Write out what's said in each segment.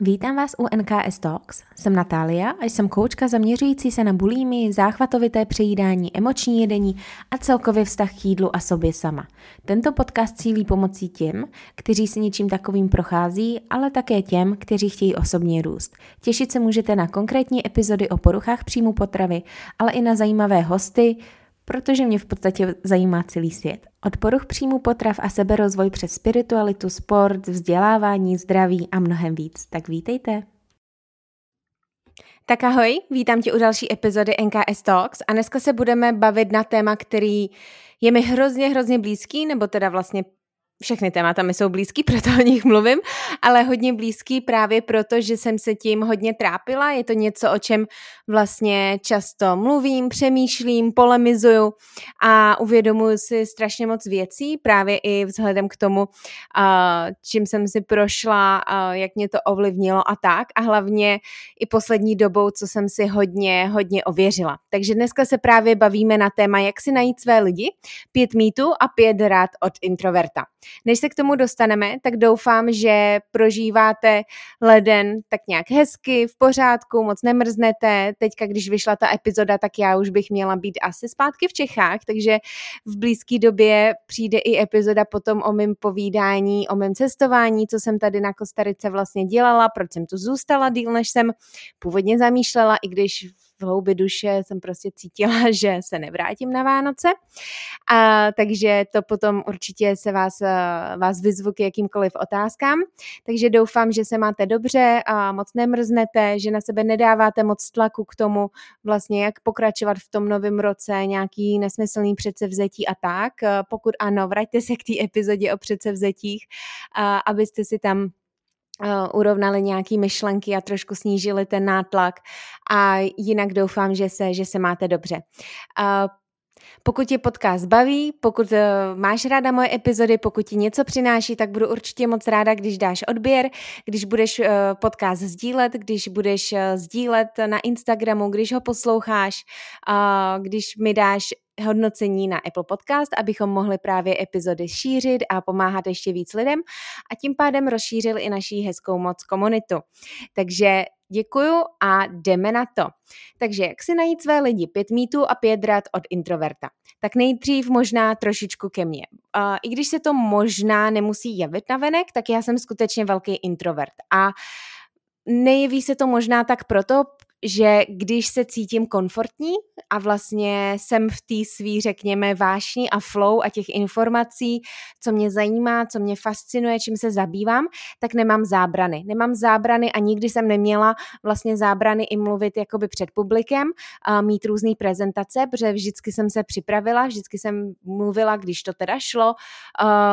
Vítám vás u NKS Talks. Jsem Natália a jsem koučka zaměřující se na bulími, záchvatovité přejídání, emoční jedení a celkově vztah k jídlu a sobě sama. Tento podcast cílí pomocí těm, kteří si něčím takovým prochází, ale také těm, kteří chtějí osobně růst. Těšit se můžete na konkrétní epizody o poruchách příjmu potravy, ale i na zajímavé hosty, protože mě v podstatě zajímá celý svět. Od poruch příjmu potrav a seberozvoj přes spiritualitu, sport, vzdělávání, zdraví a mnohem víc. Tak vítejte. Tak ahoj, vítám tě u další epizody NKS Talks a dneska se budeme bavit na téma, který je mi hrozně, hrozně blízký, nebo teda vlastně všechny témata mi jsou blízký, proto o nich mluvím, ale hodně blízký právě proto, že jsem se tím hodně trápila. Je to něco, o čem vlastně často mluvím, přemýšlím, polemizuju a uvědomuji si strašně moc věcí, právě i vzhledem k tomu, čím jsem si prošla, jak mě to ovlivnilo a tak. A hlavně i poslední dobou, co jsem si hodně, hodně ověřila. Takže dneska se právě bavíme na téma, jak si najít své lidi, pět mýtů a pět rád od introverta. Než se k tomu dostaneme, tak doufám, že prožíváte leden tak nějak hezky, v pořádku, moc nemrznete. Teďka, když vyšla ta epizoda, tak já už bych měla být asi zpátky v Čechách, takže v blízké době přijde i epizoda potom o mém povídání, o mém cestování, co jsem tady na Kostarice vlastně dělala, proč jsem tu zůstala díl, než jsem původně zamýšlela, i když v hloubi duše jsem prostě cítila, že se nevrátím na Vánoce. A, takže to potom určitě se vás, eh, vás vyzvu k jakýmkoliv otázkám. Takže doufám, že se máte dobře a moc nemrznete, že na sebe nedáváte moc tlaku k tomu, vlastně jak pokračovat v tom novém roce, nějaký nesmyslný předsevzetí a tak. Eh, pokud ano, vraťte se k té epizodě o předsevzetích, abyste si tam urovnali nějaký myšlenky a trošku snížili ten nátlak a jinak doufám, že se, že se máte dobře. Uh, pokud tě podcast baví, pokud uh, máš ráda moje epizody, pokud ti něco přináší, tak budu určitě moc ráda, když dáš odběr, když budeš podcast sdílet, když budeš sdílet na Instagramu, když ho posloucháš, když mi dáš hodnocení na Apple Podcast, abychom mohli právě epizody šířit a pomáhat ještě víc lidem a tím pádem rozšířili i naší hezkou moc komunitu. Takže děkuju a jdeme na to. Takže jak si najít své lidi? Pět mýtů a pět rad od introverta. Tak nejdřív možná trošičku ke mně. Uh, I když se to možná nemusí jevit na venek, tak já jsem skutečně velký introvert a Nejeví se to možná tak proto, že když se cítím komfortní a vlastně jsem v té svý, řekněme, vášní a flow a těch informací, co mě zajímá, co mě fascinuje, čím se zabývám, tak nemám zábrany. Nemám zábrany a nikdy jsem neměla vlastně zábrany i mluvit jakoby před publikem, a mít různé prezentace, protože vždycky jsem se připravila, vždycky jsem mluvila, když to teda šlo,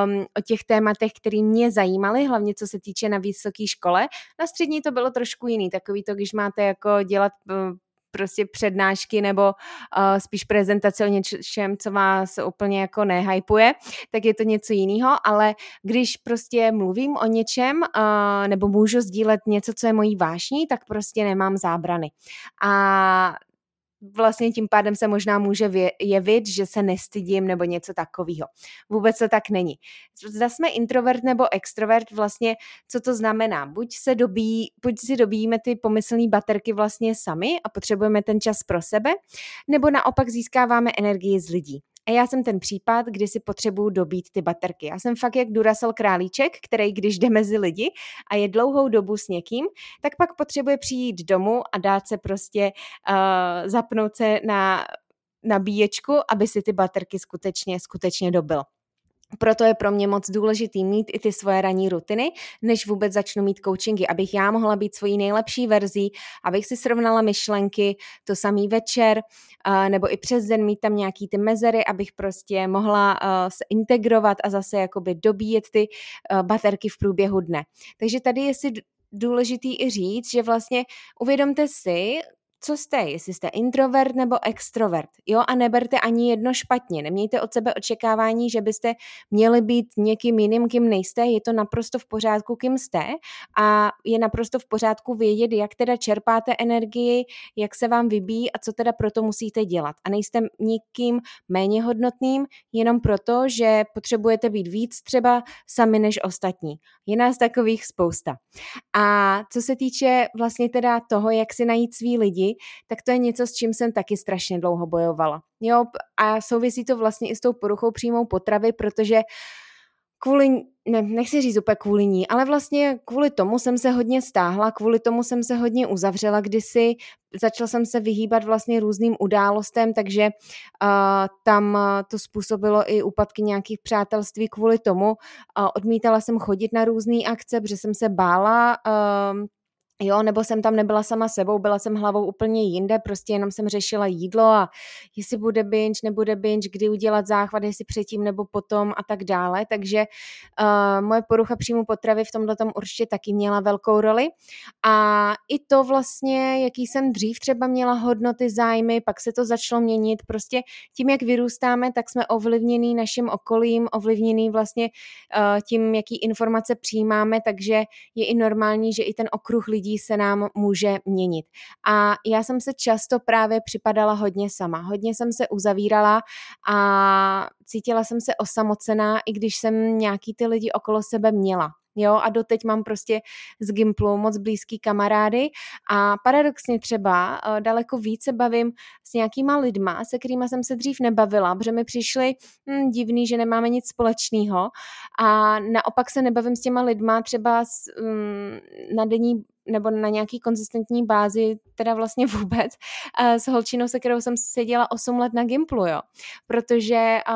um, o těch tématech, které mě zajímaly, hlavně co se týče na vysoké škole. Na střední to bylo trošku jiný, takový to, když máte jako dělat dělat eh, prostě přednášky nebo uh, spíš prezentace o něčem, co vás úplně jako nehypuje, tak je to něco jiného, ale když prostě mluvím o něčem uh, nebo můžu sdílet něco, co je mojí vášní, tak prostě nemám zábrany. A vlastně tím pádem se možná může jevit, že se nestydím nebo něco takového. Vůbec to tak není. Zda jsme introvert nebo extrovert, vlastně co to znamená? Buď se dobí, buď si dobíjíme ty pomyslné baterky vlastně sami a potřebujeme ten čas pro sebe, nebo naopak získáváme energii z lidí. A já jsem ten případ, kdy si potřebuju dobít ty baterky. Já jsem fakt jak Duracell králíček, který když jde mezi lidi a je dlouhou dobu s někým, tak pak potřebuje přijít domů a dát se prostě uh, zapnout se na nabíječku, aby si ty baterky skutečně, skutečně dobil. Proto je pro mě moc důležitý mít i ty svoje ranní rutiny, než vůbec začnu mít coachingy, abych já mohla být svojí nejlepší verzí, abych si srovnala myšlenky, to samý večer, nebo i přes den mít tam nějaký ty mezery, abych prostě mohla se integrovat a zase jakoby dobíjet ty baterky v průběhu dne. Takže tady je si důležitý i říct, že vlastně uvědomte si, co jste, jestli jste introvert nebo extrovert, jo, a neberte ani jedno špatně, nemějte od sebe očekávání, že byste měli být někým jiným, kým nejste, je to naprosto v pořádku, kým jste a je naprosto v pořádku vědět, jak teda čerpáte energii, jak se vám vybíjí a co teda proto musíte dělat. A nejste nikým méně hodnotným, jenom proto, že potřebujete být víc třeba sami než ostatní. Je nás takových spousta. A co se týče vlastně teda toho, jak si najít svý lidi, tak to je něco, s čím jsem taky strašně dlouho bojovala. Jo, a souvisí to vlastně i s tou poruchou příjmou potravy, protože kvůli, ne, nechci říct úplně kvůli ní, ale vlastně kvůli tomu jsem se hodně stáhla, kvůli tomu jsem se hodně uzavřela kdysi, začala jsem se vyhýbat vlastně různým událostem, takže uh, tam to způsobilo i úpadky nějakých přátelství kvůli tomu. Uh, odmítala jsem chodit na různé akce, protože jsem se bála uh, Jo, nebo jsem tam nebyla sama sebou, byla jsem hlavou úplně jinde, prostě jenom jsem řešila jídlo a jestli bude binge, nebude binge, kdy udělat záchvat, jestli předtím nebo potom a tak dále. Takže uh, moje porucha příjmu potravy v tomhle tom určitě taky měla velkou roli. A i to vlastně, jaký jsem dřív třeba měla hodnoty, zájmy, pak se to začalo měnit. Prostě tím, jak vyrůstáme, tak jsme ovlivněný naším okolím, ovlivněný vlastně uh, tím, jaký informace přijímáme, takže je i normální, že i ten okruh lidí lidí se nám může měnit. A já jsem se často právě připadala hodně sama. Hodně jsem se uzavírala a cítila jsem se osamocená, i když jsem nějaký ty lidi okolo sebe měla. Jo, a doteď mám prostě z Gimplu moc blízký kamarády a paradoxně třeba uh, daleko více bavím s nějakýma lidma, se kterými jsem se dřív nebavila, protože mi přišli hm, divný, že nemáme nic společného a naopak se nebavím s těma lidma třeba s, hm, na denní nebo na nějaký konzistentní bázi, teda vlastně vůbec, s holčinou, se kterou jsem seděla 8 let na Gimplu, jo. Protože uh,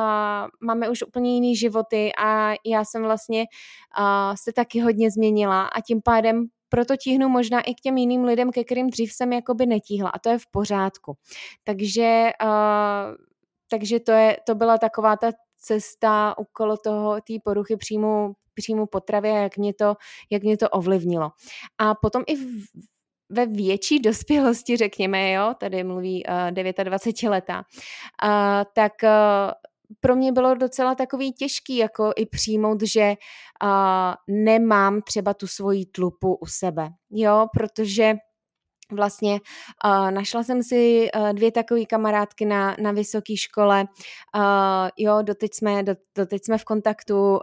máme už úplně jiný životy a já jsem vlastně uh, se taky hodně změnila a tím pádem proto tíhnu možná i k těm jiným lidem, ke kterým dřív jsem jakoby netíhla a to je v pořádku. Takže uh, takže to, je, to byla taková ta cesta okolo toho, té poruchy příjmu, příjmu potravy a jak mě, to, jak mě to ovlivnilo. A potom i v, ve větší dospělosti, řekněme, jo, tady mluví uh, 29 leta, uh, tak uh, pro mě bylo docela takový těžký jako i přijmout, že uh, nemám třeba tu svoji tlupu u sebe, jo, protože Vlastně našla jsem si uh, dvě takové kamarádky na, na vysoké škole, uh, jo, doteď jsme, do, doteď jsme v kontaktu, uh,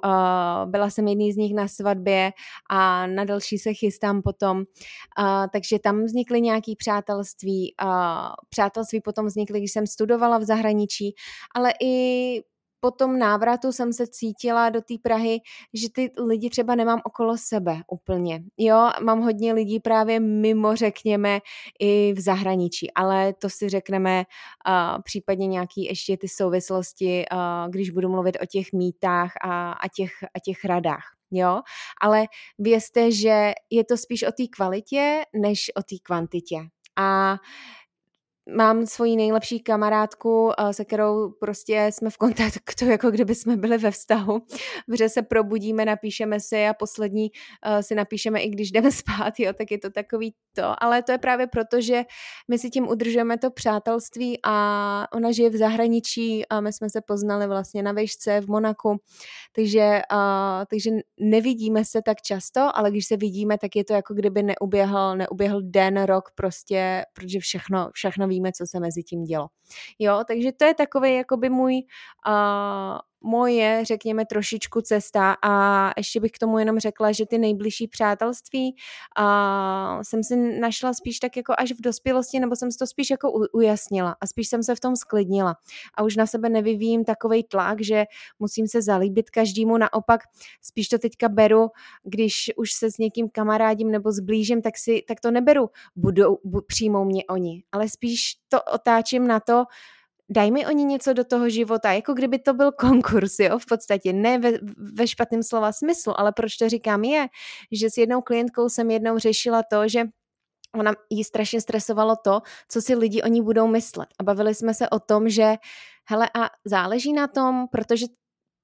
byla jsem jedný z nich na svatbě a na další se chystám potom, takže tam vznikly nějaké přátelství, přátelství potom vznikly, když jsem studovala v zahraničí, ale i po tom návratu jsem se cítila do té Prahy, že ty lidi třeba nemám okolo sebe úplně. Jo, mám hodně lidí právě mimo, řekněme, i v zahraničí, ale to si řekneme uh, případně nějaký ještě ty souvislosti, uh, když budu mluvit o těch mítách a, a, těch, a těch radách. Jo, ale vězte, že je to spíš o té kvalitě, než o té kvantitě. A mám svoji nejlepší kamarádku, eh, se kterou prostě jsme v kontaktu, jako kdyby jsme byli ve vztahu, protože se probudíme, napíšeme si a poslední uh, si napíšeme i když jdeme spát, jo, tak je to takový to, ale to je právě proto, že my si tím udržujeme to přátelství a ona žije v zahraničí a my jsme se poznali vlastně na vejšce v Monaku, takže, uh, takže nevidíme se tak často, ale když se vidíme, tak je to jako kdyby neuběhl, neuběhl den, rok prostě, protože všechno, všechno víme, co se mezi tím dělo. Jo, takže to je takový jakoby můj uh, moje, řekněme, trošičku cesta a ještě bych k tomu jenom řekla, že ty nejbližší přátelství a jsem si našla spíš tak jako až v dospělosti, nebo jsem si to spíš jako ujasnila a spíš jsem se v tom sklidnila. A už na sebe nevyvíjím takový tlak, že musím se zalíbit každému, naopak spíš to teďka beru, když už se s někým kamarádím nebo zblížím, tak, si, tak to neberu, budou, bu, přijmou mě oni, ale spíš to otáčím na to, daj mi oni něco do toho života, jako kdyby to byl konkurs, jo, v podstatě, ne ve, ve špatném slova smyslu, ale proč to říkám je, že s jednou klientkou jsem jednou řešila to, že ona jí strašně stresovalo to, co si lidi o ní budou myslet. A bavili jsme se o tom, že hele a záleží na tom, protože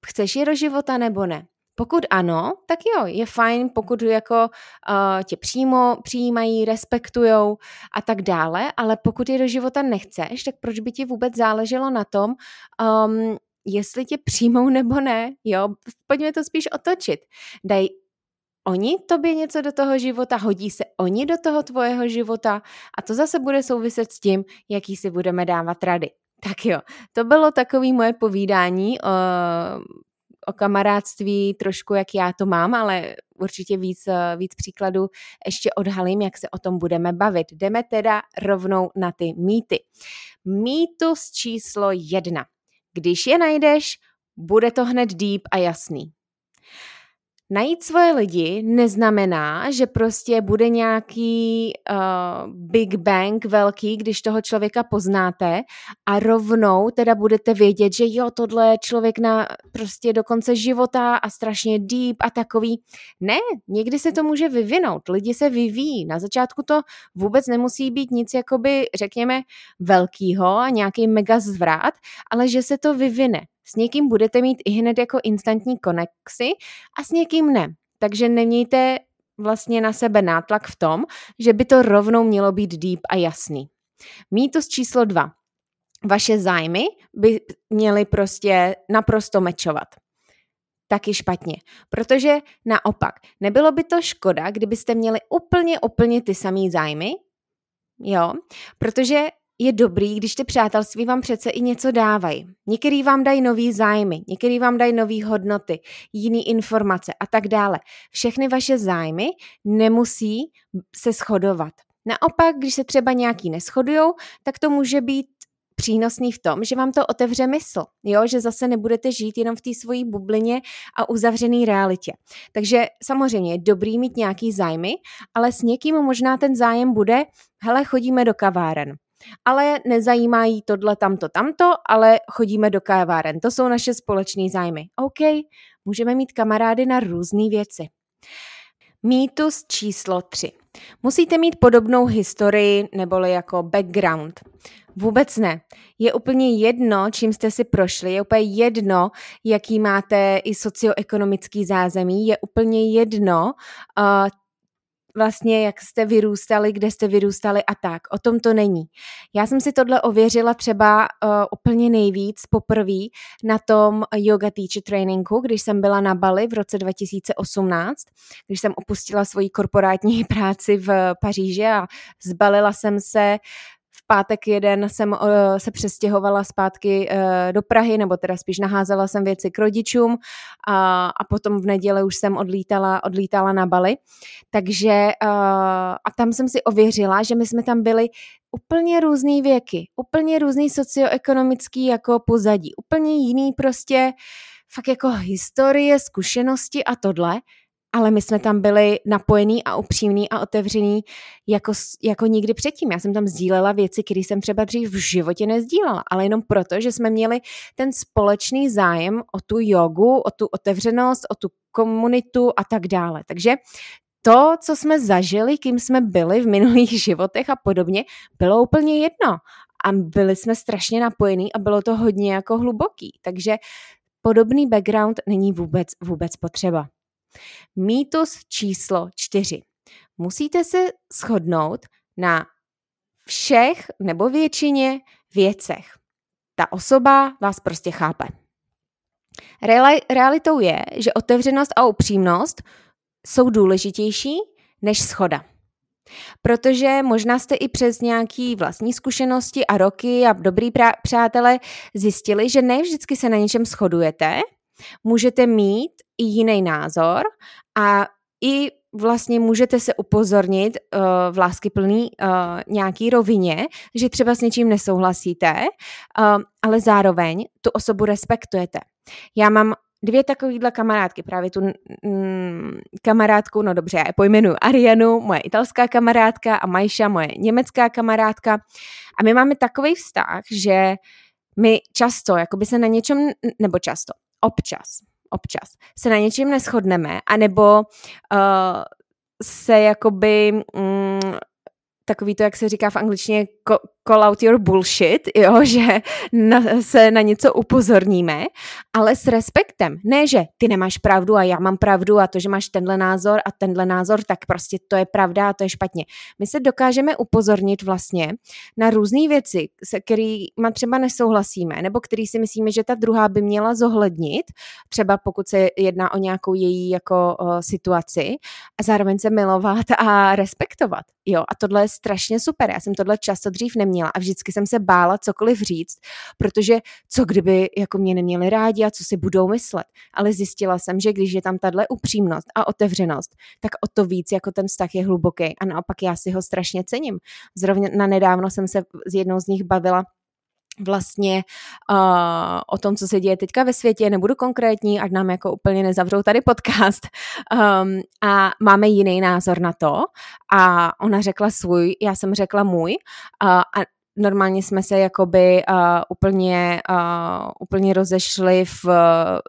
chceš je do života nebo ne. Pokud ano, tak jo, je fajn, pokud jako uh, tě přímo přijímají, respektujou a tak dále, ale pokud je do života nechceš, tak proč by ti vůbec záleželo na tom, um, jestli tě přijmou nebo ne, jo, pojďme to spíš otočit. Daj oni tobě něco do toho života, hodí se oni do toho tvojeho života a to zase bude souviset s tím, jaký si budeme dávat rady. Tak jo, to bylo takový moje povídání o, o kamarádství, trošku jak já to mám, ale určitě víc, víc příkladů ještě odhalím, jak se o tom budeme bavit. Jdeme teda rovnou na ty mýty. Mýtus číslo jedna. Když je najdeš, bude to hned deep a jasný. Najít svoje lidi neznamená, že prostě bude nějaký uh, big bang velký, když toho člověka poznáte a rovnou teda budete vědět, že jo, tohle je člověk na prostě do konce života a strašně deep a takový. Ne, někdy se to může vyvinout, lidi se vyvíjí. Na začátku to vůbec nemusí být nic jakoby, řekněme, velkýho a nějaký mega zvrat, ale že se to vyvine. S někým budete mít i hned jako instantní konexy a s někým ne. Takže nemějte vlastně na sebe nátlak v tom, že by to rovnou mělo být deep a jasný. Mýtus číslo dva. Vaše zájmy by měly prostě naprosto mečovat. Taky špatně. Protože naopak, nebylo by to škoda, kdybyste měli úplně, úplně ty samé zájmy, jo, protože je dobrý, když ty přátelství vám přece i něco dávají. Některý vám dají nový zájmy, některý vám dají nové hodnoty, jiný informace a tak dále. Všechny vaše zájmy nemusí se shodovat. Naopak, když se třeba nějaký neschodujou, tak to může být přínosný v tom, že vám to otevře mysl, jo? že zase nebudete žít jenom v té svojí bublině a uzavřený realitě. Takže samozřejmě je dobrý mít nějaký zájmy, ale s někým možná ten zájem bude, hele, chodíme do kaváren ale nezajímá jí tohle, tamto, tamto, ale chodíme do káváren. To jsou naše společné zájmy. OK, můžeme mít kamarády na různé věci. Mýtus číslo 3. Musíte mít podobnou historii neboli jako background. Vůbec ne. Je úplně jedno, čím jste si prošli, je úplně jedno, jaký máte i socioekonomický zázemí, je úplně jedno, uh, vlastně, jak jste vyrůstali, kde jste vyrůstali a tak. O tom to není. Já jsem si tohle ověřila třeba uh, úplně nejvíc poprvé na tom yoga teacher trainingu, když jsem byla na Bali v roce 2018, když jsem opustila svoji korporátní práci v Paříži a zbalila jsem se pátek jeden jsem uh, se přestěhovala zpátky uh, do Prahy, nebo teda spíš naházela jsem věci k rodičům a, a potom v neděli už jsem odlítala, odlítala na Bali. Takže uh, a tam jsem si ověřila, že my jsme tam byli úplně různý věky, úplně různý socioekonomický jako pozadí, úplně jiný prostě fakt jako historie, zkušenosti a tohle ale my jsme tam byli napojení a upřímní a otevřený jako, jako nikdy předtím. Já jsem tam sdílela věci, které jsem třeba dřív v životě nezdílela, ale jenom proto, že jsme měli ten společný zájem o tu jogu, o tu otevřenost, o tu komunitu a tak dále. Takže to, co jsme zažili, kým jsme byli v minulých životech a podobně, bylo úplně jedno. A byli jsme strašně napojení a bylo to hodně jako hluboký. Takže podobný background není vůbec, vůbec potřeba. Mýtus číslo čtyři. Musíte se shodnout na všech nebo většině věcech. Ta osoba vás prostě chápe. Realitou je, že otevřenost a upřímnost jsou důležitější než schoda. Protože možná jste i přes nějaké vlastní zkušenosti a roky a dobrý přátelé zjistili, že ne vždycky se na něčem shodujete, můžete mít i jiný názor a i vlastně můžete se upozornit uh, v láskyplný uh, nějaký rovině, že třeba s něčím nesouhlasíte, uh, ale zároveň tu osobu respektujete. Já mám dvě takovýhle kamarádky, právě tu mm, kamarádku, no dobře, já je pojmenuji Arianu, moje italská kamarádka a Majša, moje německá kamarádka. A my máme takový vztah, že my často, jakoby se na něčem, nebo často, občas, občas se na něčem neschodneme, anebo uh, se jakoby mm, takový to, jak se říká v angličtině call out your bullshit, jo, že na, se na něco upozorníme, ale s respektem. Ne, že ty nemáš pravdu a já mám pravdu a to, že máš tenhle názor a tenhle názor, tak prostě to je pravda a to je špatně. My se dokážeme upozornit vlastně na různé věci, se kterými třeba nesouhlasíme, nebo který si myslíme, že ta druhá by měla zohlednit, třeba pokud se jedná o nějakou její jako o, situaci a zároveň se milovat a respektovat. Jo, a tohle je strašně super. Já jsem tohle často dřív neměla a vždycky jsem se bála cokoliv říct, protože co kdyby jako mě neměli rádi a co si budou myslet. Ale zjistila jsem, že když je tam tahle upřímnost a otevřenost, tak o to víc jako ten vztah je hluboký a naopak já si ho strašně cením. Zrovna na nedávno jsem se s jednou z nich bavila vlastně uh, o tom, co se děje teďka ve světě, nebudu konkrétní, ať nám jako úplně nezavřou tady podcast. Um, a máme jiný názor na to. A ona řekla svůj, já jsem řekla můj. Uh, a normálně jsme se jakoby uh, úplně, uh, úplně rozešli v,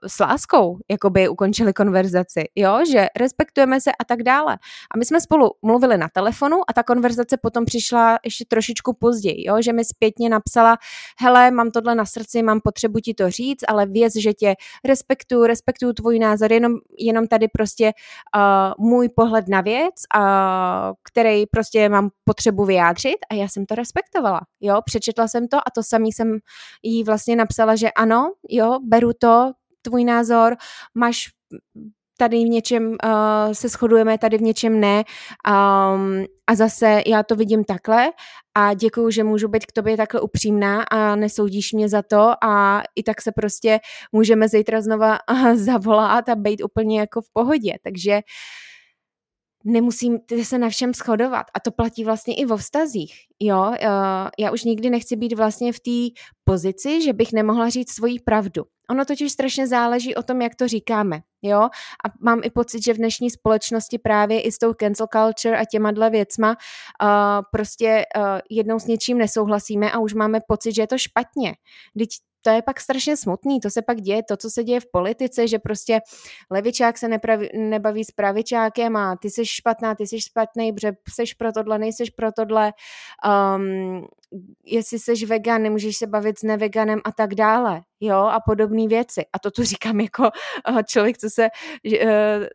s láskou, jakoby ukončili konverzaci, jo, že respektujeme se a tak dále. A my jsme spolu mluvili na telefonu a ta konverzace potom přišla ještě trošičku později, jo, že mi zpětně napsala, hele, mám tohle na srdci, mám potřebu ti to říct, ale věz, že tě respektuju, respektuju tvůj názor, jenom, jenom tady prostě uh, můj pohled na věc, uh, který prostě mám potřebu vyjádřit a já jsem to respektovala jo, přečetla jsem to a to samý jsem jí vlastně napsala, že ano, jo, beru to, tvůj názor, máš tady v něčem uh, se shodujeme, tady v něčem ne. Um, a zase já to vidím takhle a děkuju, že můžu být k tobě takhle upřímná a nesoudíš mě za to a i tak se prostě můžeme zítra znova uh, zavolat a být úplně jako v pohodě. Takže uh, nemusím se na všem shodovat. A to platí vlastně i vo vztazích. Jo, eh, já už nikdy nechci být vlastně v té pozici, že bych nemohla říct svoji pravdu. Ono totiž strašně záleží o tom, jak to říkáme. Jo? A mám i pocit, že v dnešní společnosti právě i s tou cancel culture a těma dle věcma uh, prostě uh, jednou s něčím nesouhlasíme a už máme pocit, že je to špatně. Teď to je pak strašně smutný, to se pak děje, to, co se děje v politice, že prostě levičák se nepraví, nebaví s pravičákem a ty jsi špatná, ty jsi špatný, protože jsi pro tohle, nejseš pro tohle, um, jestli jsi vegan, nemůžeš se bavit s neveganem a tak dále, jo, a podobné věci. A to tu říkám jako uh, člověk, co se uh,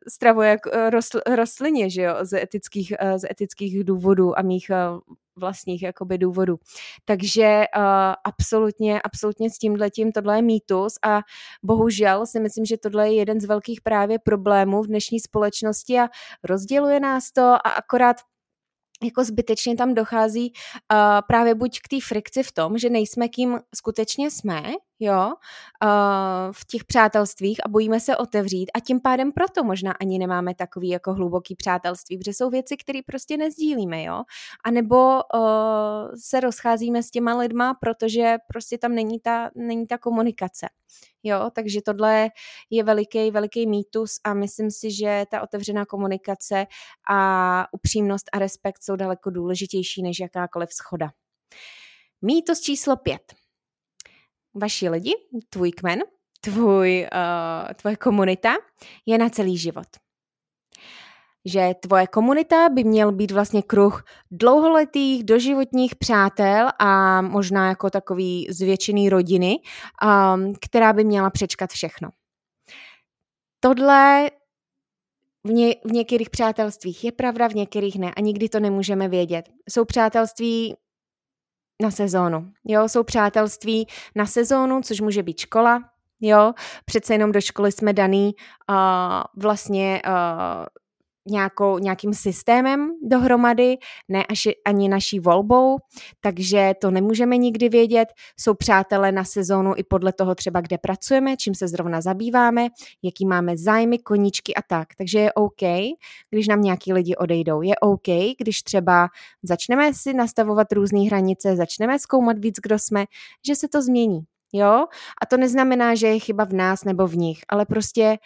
stravuje jako uh, rostl, rostlině, že jo, z etických, uh, z etických důvodů a mých uh, vlastních jakoby důvodů. Takže uh, absolutně, absolutně s tímhletím tohle je mýtus a bohužel si myslím, že tohle je jeden z velkých právě problémů v dnešní společnosti a rozděluje nás to a akorát jako zbytečně tam dochází uh, právě buď k té frikci v tom, že nejsme kým skutečně jsme, jo, uh, v těch přátelstvích a bojíme se otevřít a tím pádem proto možná ani nemáme takový jako hluboký přátelství, protože jsou věci, které prostě nezdílíme, jo, a nebo uh, se rozcházíme s těma lidma, protože prostě tam není ta, není ta komunikace, jo, takže tohle je veliký, veliký mýtus a myslím si, že ta otevřená komunikace a upřímnost a respekt jsou daleko důležitější než jakákoliv schoda. Mýtus číslo pět vaši lidi, tvůj kmen, tvůj, uh, tvoje komunita je na celý život. Že tvoje komunita by měl být vlastně kruh dlouholetých, doživotních přátel a možná jako takový zvětšený rodiny, um, která by měla přečkat všechno. Tohle v, ně, v některých přátelstvích je pravda, v některých ne a nikdy to nemůžeme vědět. Jsou přátelství, na sezónu. Jo, jsou přátelství na sezónu, což může být škola, jo, přece jenom do školy jsme daný uh, vlastně uh, nějakou, nějakým systémem dohromady, ne až, ani naší volbou, takže to nemůžeme nikdy vědět. Jsou přátelé na sezónu i podle toho třeba, kde pracujeme, čím se zrovna zabýváme, jaký máme zájmy, koníčky a tak. Takže je OK, když nám nějaký lidi odejdou. Je OK, když třeba začneme si nastavovat různé hranice, začneme zkoumat víc, kdo jsme, že se to změní. Jo? A to neznamená, že je chyba v nás nebo v nich, ale prostě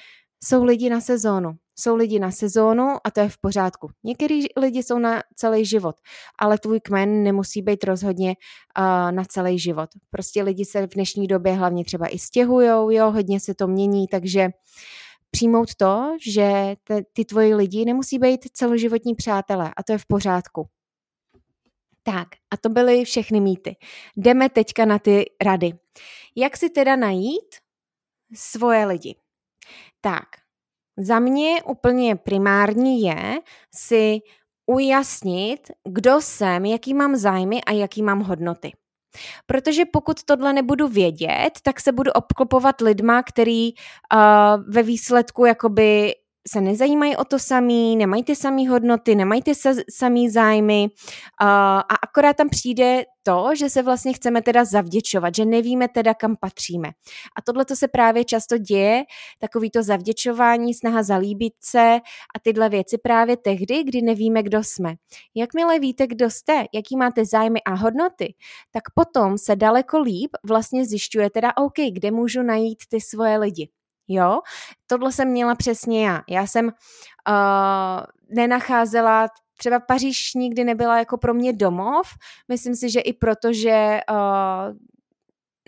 jsou lidi na sezónu jsou lidi na sezónu a to je v pořádku. Některý lidi jsou na celý život, ale tvůj kmen nemusí být rozhodně uh, na celý život. Prostě lidi se v dnešní době hlavně třeba i stěhujou, jo, hodně se to mění, takže přijmout to, že te, ty tvoji lidi nemusí být celoživotní přátelé a to je v pořádku. Tak, a to byly všechny mýty. Jdeme teďka na ty rady. Jak si teda najít svoje lidi? Tak, za mě úplně primární je si ujasnit, kdo jsem, jaký mám zájmy a jaký mám hodnoty. Protože pokud tohle nebudu vědět, tak se budu obklopovat lidma, který uh, ve výsledku jakoby se nezajímají o to samý, nemají ty samé hodnoty, nemají ty samé zájmy a akorát tam přijde to, že se vlastně chceme teda zavděčovat, že nevíme teda, kam patříme. A tohle to se právě často děje, takový to zavděčování, snaha zalíbit se a tyhle věci právě tehdy, kdy nevíme, kdo jsme. Jakmile víte, kdo jste, jaký máte zájmy a hodnoty, tak potom se daleko líp vlastně zjišťuje teda, OK, kde můžu najít ty svoje lidi. Jo, tohle jsem měla přesně já. Já jsem uh, nenacházela třeba Paříž nikdy nebyla jako pro mě domov. Myslím si, že i proto, že uh,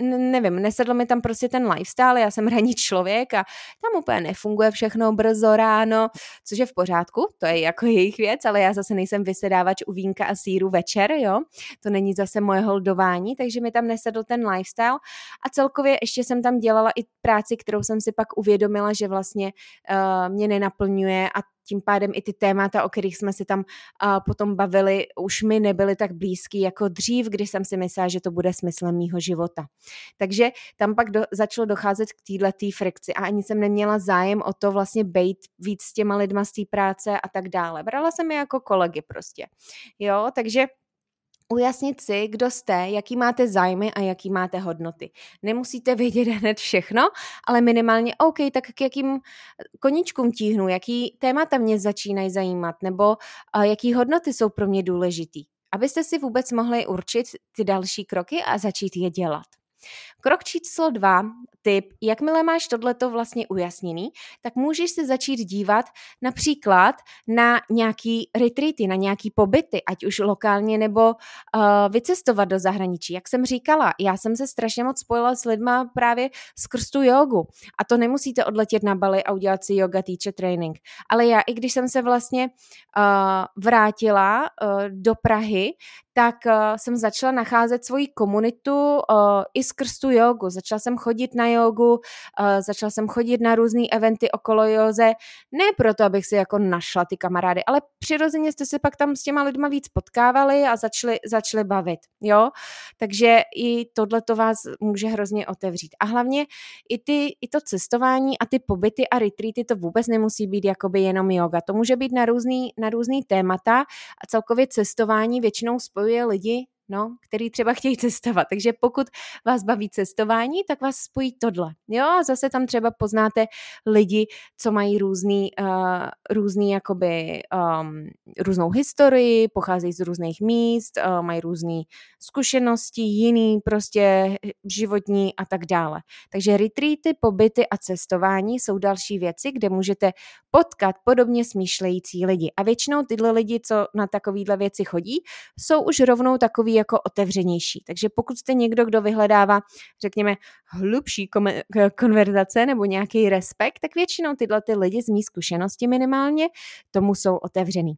nevím, nesedl mi tam prostě ten lifestyle, já jsem ranní člověk a tam úplně nefunguje všechno brzo ráno, což je v pořádku, to je jako jejich věc, ale já zase nejsem vysedávač u vínka a síru večer, jo, to není zase moje holdování, takže mi tam nesedl ten lifestyle. A celkově ještě jsem tam dělala i práci, kterou jsem si pak uvědomila, že vlastně uh, mě nenaplňuje a tím pádem i ty témata, o kterých jsme si tam uh, potom bavili, už mi nebyly tak blízký jako dřív, když jsem si myslela, že to bude smyslem mýho života. Takže tam pak do, začalo docházet k této frikci a ani jsem neměla zájem o to vlastně být víc s těma lidma z té práce a tak dále. Brala jsem je jako kolegy prostě. Jo, takže ujasnit si, kdo jste, jaký máte zájmy a jaký máte hodnoty. Nemusíte vědět hned všechno, ale minimálně OK, tak k jakým koničkům tíhnu, jaký témata mě začínají zajímat, nebo uh, jaký hodnoty jsou pro mě důležitý, abyste si vůbec mohli určit ty další kroky a začít je dělat. Krok číslo dva, tip, jakmile máš tohleto vlastně ujasněný, tak můžeš se začít dívat například na nějaký retreaty, na nějaký pobyty, ať už lokálně nebo uh, vycestovat do zahraničí. Jak jsem říkala, já jsem se strašně moc spojila s lidma právě skrz tu jogu. A to nemusíte odletět na Bali a udělat si yoga teacher training. Ale já, i když jsem se vlastně uh, vrátila uh, do Prahy, tak uh, jsem začala nacházet svoji komunitu uh, i skrz tu jogu. Začala jsem chodit na jogu, uh, začala jsem chodit na různé eventy okolo joze, ne proto, abych si jako našla ty kamarády, ale přirozeně jste se pak tam s těma lidma víc potkávali a začali, začali bavit, jo. Takže i tohle to vás může hrozně otevřít. A hlavně i, ty, i to cestování a ty pobyty a retreaty to vůbec nemusí být jakoby jenom yoga. To může být na různý, na různý témata a celkově cestování většinou spojuje lidi no, který třeba chtějí cestovat. Takže pokud vás baví cestování, tak vás spojí tohle. Jo, a zase tam třeba poznáte lidi, co mají různý, uh, různý jakoby um, různou historii, pocházejí z různých míst, uh, mají různé zkušenosti, jiný prostě životní a tak dále. Takže retreaty, pobyty a cestování jsou další věci, kde můžete potkat podobně smýšlející lidi. A většinou tyhle lidi, co na takovýhle věci chodí, jsou už rovnou takový jako otevřenější. Takže pokud jste někdo, kdo vyhledává, řekněme, hlubší konverzace nebo nějaký respekt, tak většinou tyhle ty lidi z mý zkušenosti minimálně tomu jsou otevřený.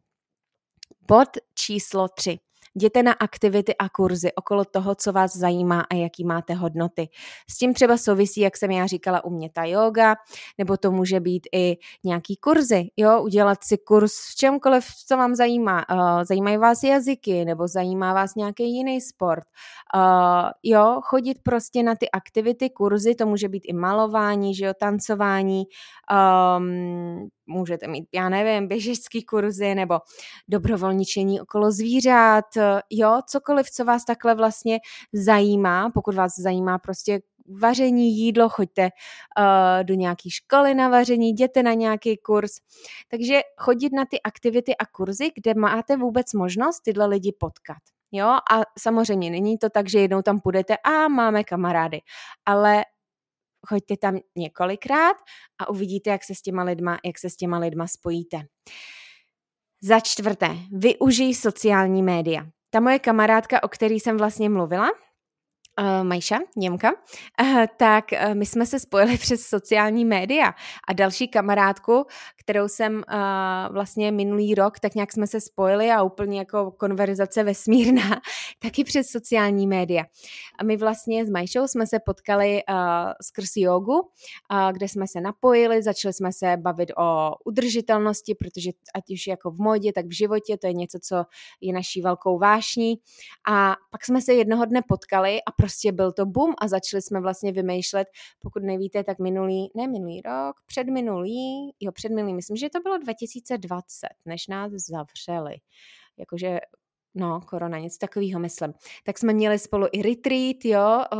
Bod číslo 3. Jděte na aktivity a kurzy okolo toho, co vás zajímá a jaký máte hodnoty. S tím třeba souvisí, jak jsem já říkala, u mě ta yoga, nebo to může být i nějaký kurzy, jo, udělat si kurz v čemkoliv, co vám zajímá. Uh, zajímají vás jazyky, nebo zajímá vás nějaký jiný sport. Uh, jo, chodit prostě na ty aktivity, kurzy, to může být i malování, že jo, tancování, um, můžete mít, já nevím, běžecký kurzy nebo dobrovolničení okolo zvířat, jo, cokoliv, co vás takhle vlastně zajímá, pokud vás zajímá prostě vaření, jídlo, choďte uh, do nějaké školy na vaření, jděte na nějaký kurz. Takže chodit na ty aktivity a kurzy, kde máte vůbec možnost tyhle lidi potkat. Jo, a samozřejmě není to tak, že jednou tam půjdete a máme kamarády, ale choďte tam několikrát a uvidíte, jak se s těma lidma, jak se s těma lidma spojíte. Za čtvrté, využij sociální média. Ta moje kamarádka, o který jsem vlastně mluvila, Majša, Němka, uh, tak uh, my jsme se spojili přes sociální média a další kamarádku, kterou jsem vlastně minulý rok, tak nějak jsme se spojili a úplně jako konverzace vesmírná, taky přes sociální média. A my vlastně s Majšou jsme se potkali skrz jogu, kde jsme se napojili, začali jsme se bavit o udržitelnosti, protože ať už jako v modě, tak v životě, to je něco, co je naší velkou vášní. A pak jsme se jednoho dne potkali a prostě byl to boom a začali jsme vlastně vymýšlet, pokud nevíte, tak minulý, ne minulý rok, předminulý, jo, předminulý, myslím, že to bylo 2020, než nás zavřeli. Jakože No, korona, něco takového myslím. Tak jsme měli spolu i retreat, jo, uh,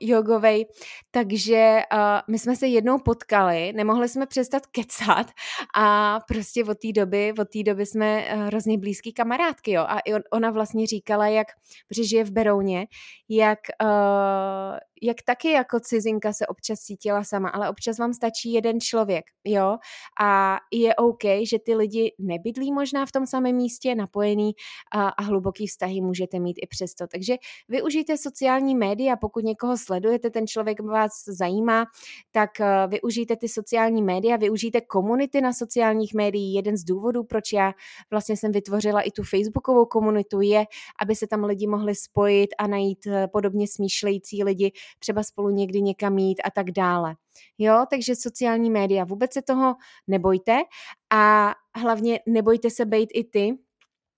jogovej, takže uh, my jsme se jednou potkali, nemohli jsme přestat kecat a prostě od té doby, od té doby jsme uh, hrozně blízký kamarádky, jo, a on, ona vlastně říkala, jak, protože žije v Berouně, jak, uh, jak taky jako cizinka se občas cítila sama, ale občas vám stačí jeden člověk, jo, a je OK, že ty lidi nebydlí možná v tom samém místě, napojený a, a hluboký vztahy můžete mít i přesto. Takže využijte sociální média, pokud někoho sledujete, ten člověk vás zajímá, tak eh, využijte ty sociální média, využijte komunity na sociálních médiích. Jeden z důvodů, proč já vlastně jsem vytvořila i tu facebookovou komunitu, je, aby se tam lidi mohli spojit a najít eh, podobně smýšlející lidi, třeba spolu někdy někam jít a tak dále. Jo, takže sociální média, vůbec se toho nebojte a hlavně nebojte se být i ty,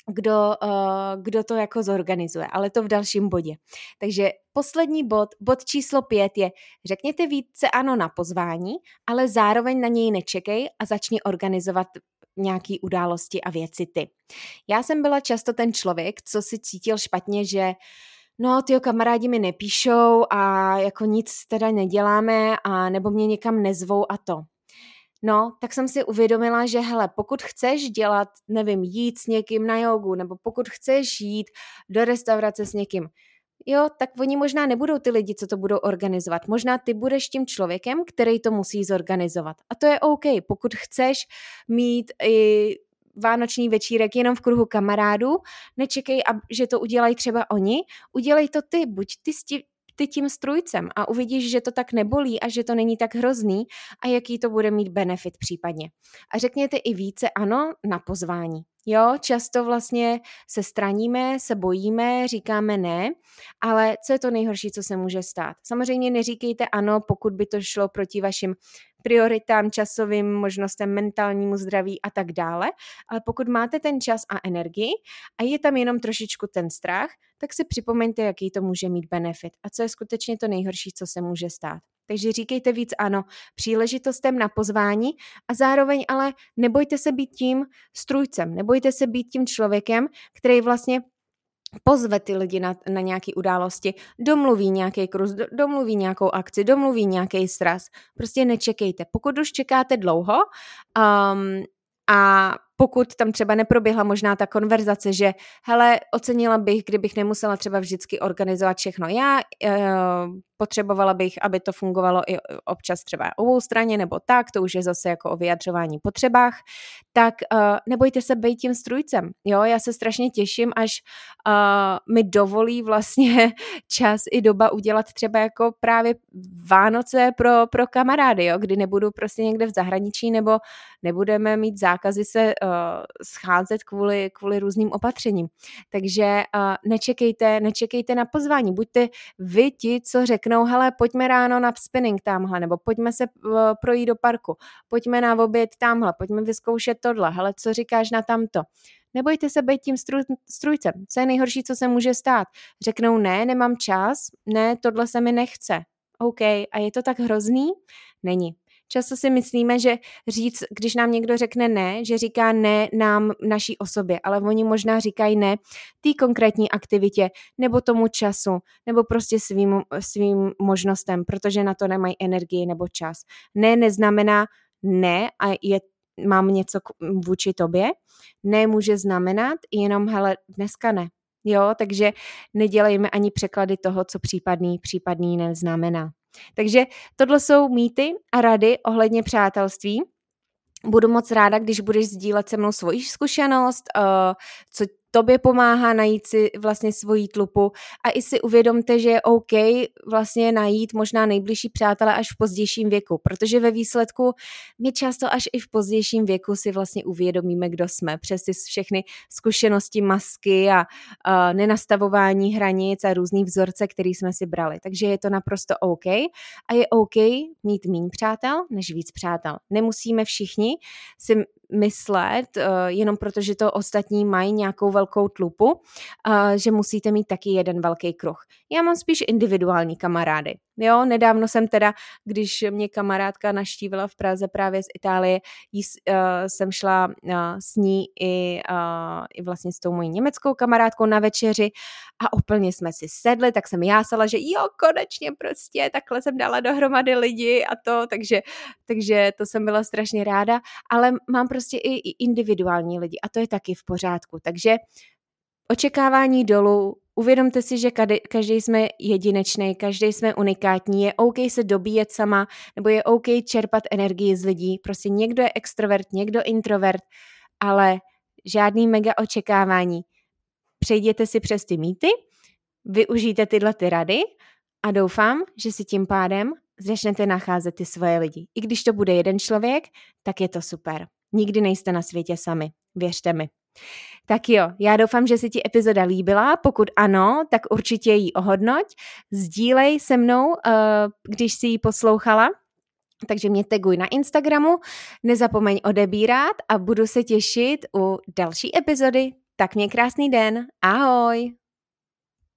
kdo, uh, kdo to jako zorganizuje, ale to v dalším bodě. Takže poslední bod, bod číslo pět je, řekněte více ano na pozvání, ale zároveň na něj nečekej a začni organizovat nějaký události a věci ty. Já jsem byla často ten člověk, co si cítil špatně, že no ty kamarádi mi nepíšou a jako nic teda neděláme a nebo mě někam nezvou a to. No, tak jsem si uvědomila, že hele, pokud chceš dělat, nevím, jít s někým na jogu, nebo pokud chceš jít do restaurace s někým, jo, tak oni možná nebudou ty lidi, co to budou organizovat. Možná ty budeš tím člověkem, který to musí zorganizovat. A to je OK, pokud chceš mít i vánoční večírek jenom v kruhu kamarádů, nečekej, že to udělají třeba oni, udělej to ty, buď ty ty tím strujcem a uvidíš, že to tak nebolí a že to není tak hrozný a jaký to bude mít benefit případně. A řekněte i více ano na pozvání. Jo, často vlastně se straníme, se bojíme, říkáme ne, ale co je to nejhorší, co se může stát? Samozřejmě neříkejte ano, pokud by to šlo proti vašim prioritám, časovým možnostem, mentálnímu zdraví a tak dále, ale pokud máte ten čas a energii a je tam jenom trošičku ten strach, tak si připomeňte, jaký to může mít benefit a co je skutečně to nejhorší, co se může stát. Takže říkejte víc ano příležitostem na pozvání a zároveň ale nebojte se být tím strujcem, nebojte se být tím člověkem, který vlastně pozve ty lidi na, na nějaké události, domluví nějaký kruz, domluví nějakou akci, domluví nějaký sraz. Prostě nečekejte. Pokud už čekáte dlouho um, a pokud tam třeba neproběhla možná ta konverzace, že hele, ocenila bych, kdybych nemusela třeba vždycky organizovat všechno já, uh, potřebovala bych, aby to fungovalo i občas třeba obou straně nebo tak, to už je zase jako o vyjadřování potřebách, tak uh, nebojte se být tím strujcem. Jo, já se strašně těším, až uh, mi dovolí vlastně čas i doba udělat třeba jako právě Vánoce pro, pro kamarády, jo, kdy nebudu prostě někde v zahraničí nebo nebudeme mít zákazy se uh, scházet kvůli, kvůli různým opatřením. Takže uh, nečekejte, nečekejte na pozvání, buďte vy ti, co řeknou, hele, pojďme ráno na spinning tamhle, nebo pojďme se eh, projít do parku, pojďme na oběd tamhle, pojďme vyzkoušet tohle, hele, co říkáš na tamto. Nebojte se být tím stru, strujcem. Co je nejhorší, co se může stát? Řeknou, ne, nemám čas, ne, tohle se mi nechce. OK, a je to tak hrozný? Není. Často si myslíme, že říct, když nám někdo řekne ne, že říká ne nám, naší osobě, ale oni možná říkají ne té konkrétní aktivitě, nebo tomu času, nebo prostě svým, svým možnostem, protože na to nemají energii nebo čas. Ne neznamená ne a je mám něco vůči tobě, ne může znamenat jenom, hele, dneska ne. Jo, takže nedělejme ani překlady toho, co případný, případný neznamená. Takže tohle jsou mýty a rady ohledně přátelství. Budu moc ráda, když budeš sdílet se mnou svoji zkušenost, uh, co tobě pomáhá najít si vlastně svoji tlupu a i si uvědomte, že je OK vlastně najít možná nejbližší přátele až v pozdějším věku, protože ve výsledku my často až i v pozdějším věku si vlastně uvědomíme, kdo jsme, přes ty všechny zkušenosti, masky a uh, nenastavování hranic a různý vzorce, který jsme si brali. Takže je to naprosto OK a je OK mít méně přátel než víc přátel. Nemusíme všichni si myslet, uh, jenom protože to ostatní mají nějakou velkou tlupu, uh, že musíte mít taky jeden velký kruh. Já mám spíš individuální kamarády. Jo, nedávno jsem teda, když mě kamarádka naštívila v Praze právě z Itálie, jí, uh, jsem šla uh, s ní i, uh, i vlastně s tou mojí německou kamarádkou na večeři a úplně jsme si sedli, tak jsem jásala, že jo, konečně prostě, takhle jsem dala dohromady lidi a to, takže, takže to jsem byla strašně ráda, ale mám prostě i, i individuální lidi a to je taky v pořádku, takže očekávání dolů, uvědomte si, že každý jsme jedinečný, každý jsme unikátní, je OK se dobíjet sama, nebo je OK čerpat energii z lidí, prostě někdo je extrovert, někdo introvert, ale žádný mega očekávání. Přejděte si přes ty mýty, využijte tyhle ty rady a doufám, že si tím pádem začnete nacházet ty svoje lidi. I když to bude jeden člověk, tak je to super. Nikdy nejste na světě sami, věřte mi. Tak jo, já doufám, že se ti epizoda líbila. Pokud ano, tak určitě ji ohodnoť. Sdílej se mnou, eh, když si ji poslouchala. Takže mě taguj na Instagramu, nezapomeň odebírat a budu se těšit u další epizody. Tak mě krásný den, ahoj!